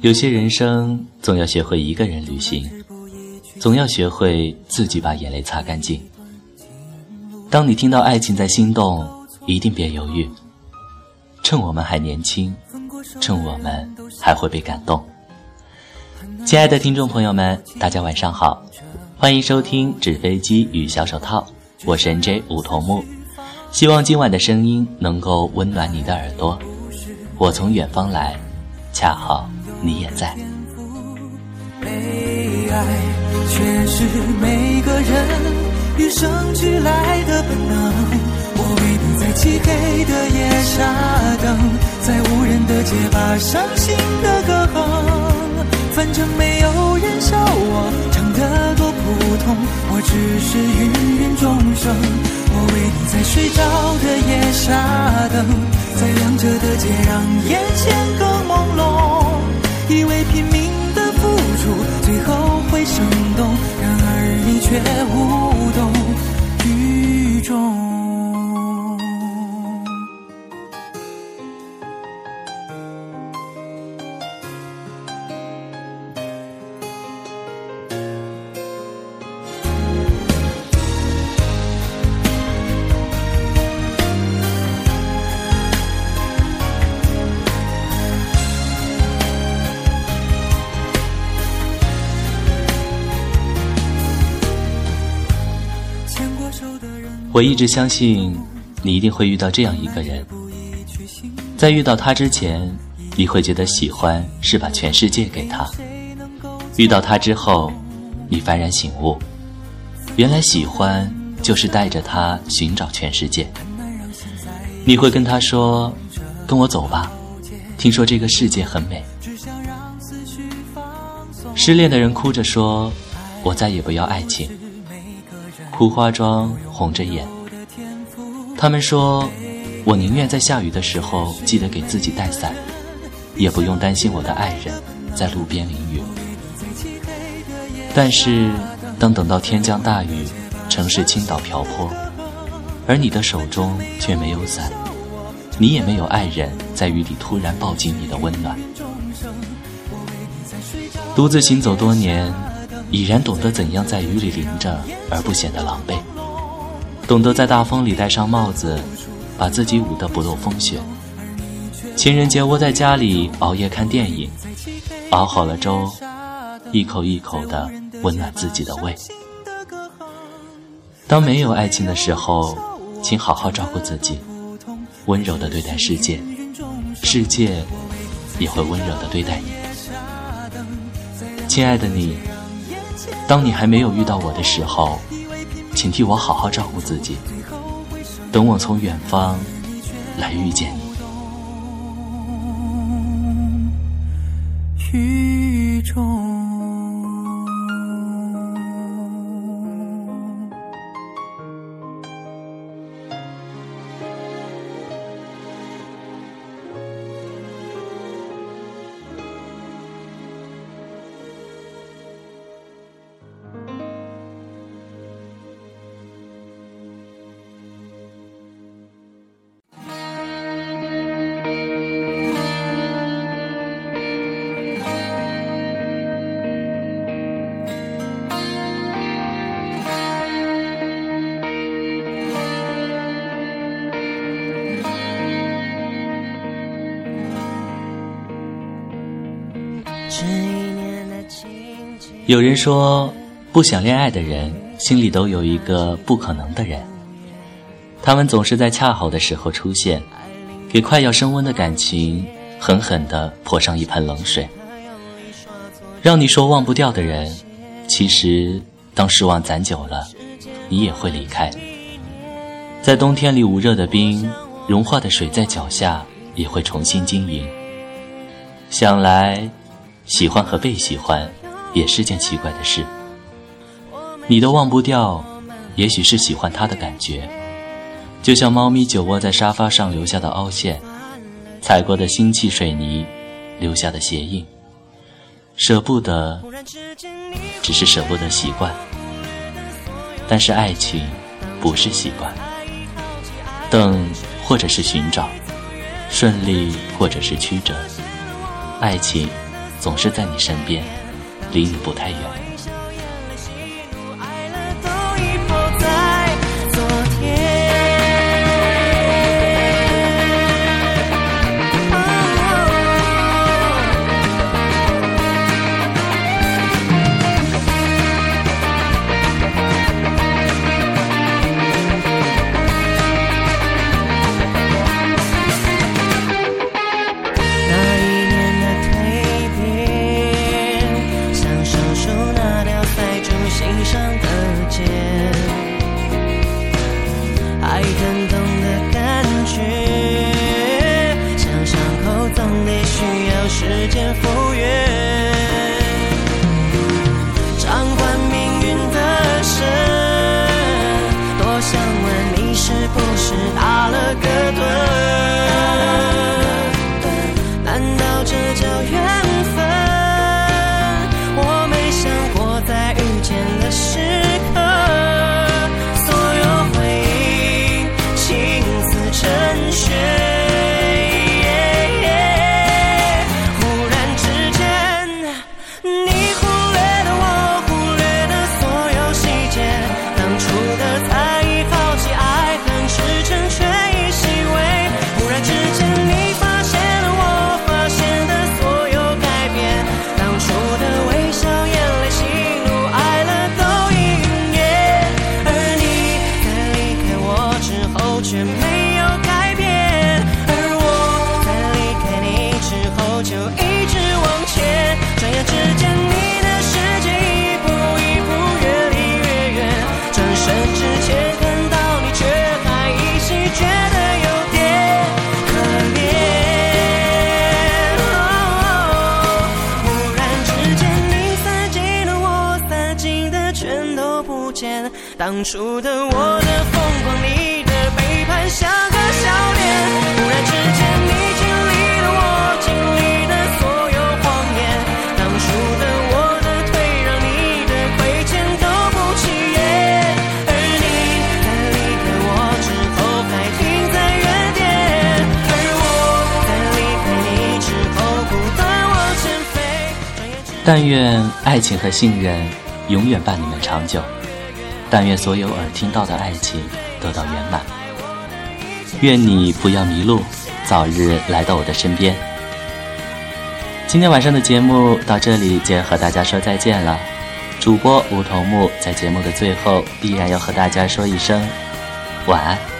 有些人生总要学会一个人旅行，总要学会自己把眼泪擦干净。当你听到爱情在心动，一定别犹豫。趁我们还年轻，趁我们还会被感动。亲爱的听众朋友们，大家晚上好，欢迎收听纸飞机与小手套，我是 N J 梧桐木，希望今晚的声音能够温暖你的耳朵。我从远方来。恰好你也在。悲哀却是每个人与生俱来的本能。我为你在漆黑的夜下等，在无人的街把伤心的歌哼。反正没有人笑我唱得多普通，我只是芸芸众生。我为你在睡着的夜下等，在亮着的街让眼前更朦胧。我一直相信，你一定会遇到这样一个人。在遇到他之前，你会觉得喜欢是把全世界给他；遇到他之后，你幡然醒悟，原来喜欢就是带着他寻找全世界。你会跟他说：“跟我走吧，听说这个世界很美。”失恋的人哭着说：“我再也不要爱情。”哭花妆，红着眼。他们说：“我宁愿在下雨的时候记得给自己带伞，也不用担心我的爱人在路边淋雨。”但是，当等到天降大雨，城市倾倒瓢泼，而你的手中却没有伞，你也没有爱人在雨里突然抱紧你的温暖。独自行走多年。已然懂得怎样在雨里淋着而不显得狼狈，懂得在大风里戴上帽子，把自己捂得不露风雪。情人节窝在家里熬夜看电影，熬好了粥，一口一口的温暖自己的胃。当没有爱情的时候，请好好照顾自己，温柔的对待世界，世界也会温柔的对待你。亲爱的你。当你还没有遇到我的时候，请替我好好照顾自己，等我从远方来遇见你。雨中有人说，不想恋爱的人心里都有一个不可能的人，他们总是在恰好的时候出现，给快要升温的感情狠狠地泼上一盆冷水。让你说忘不掉的人，其实当失望攒久了，你也会离开。在冬天里捂热的冰，融化的水在脚下也会重新晶莹。想来，喜欢和被喜欢。也是件奇怪的事。你都忘不掉，也许是喜欢他的感觉，就像猫咪久卧在沙发上留下的凹陷，踩过的腥气水泥留下的鞋印。舍不得，只是舍不得习惯。但是爱情不是习惯，等或者是寻找，顺利或者是曲折，爱情总是在你身边，离你不太远。没有改变，而我在离开你之后就一直往前。转眼之间，你的世界一步一步越离越远。转身之前看到你，却还依稀觉得有点可怜。忽然之间，你撒尽了，我撒尽的，全都不见。当初的我。但愿爱情和信任永远伴你们长久。但愿所有耳听到的爱情得到圆满。愿你不要迷路，早日来到我的身边。今天晚上的节目到这里就要和大家说再见了。主播梧桐木在节目的最后依然要和大家说一声晚安。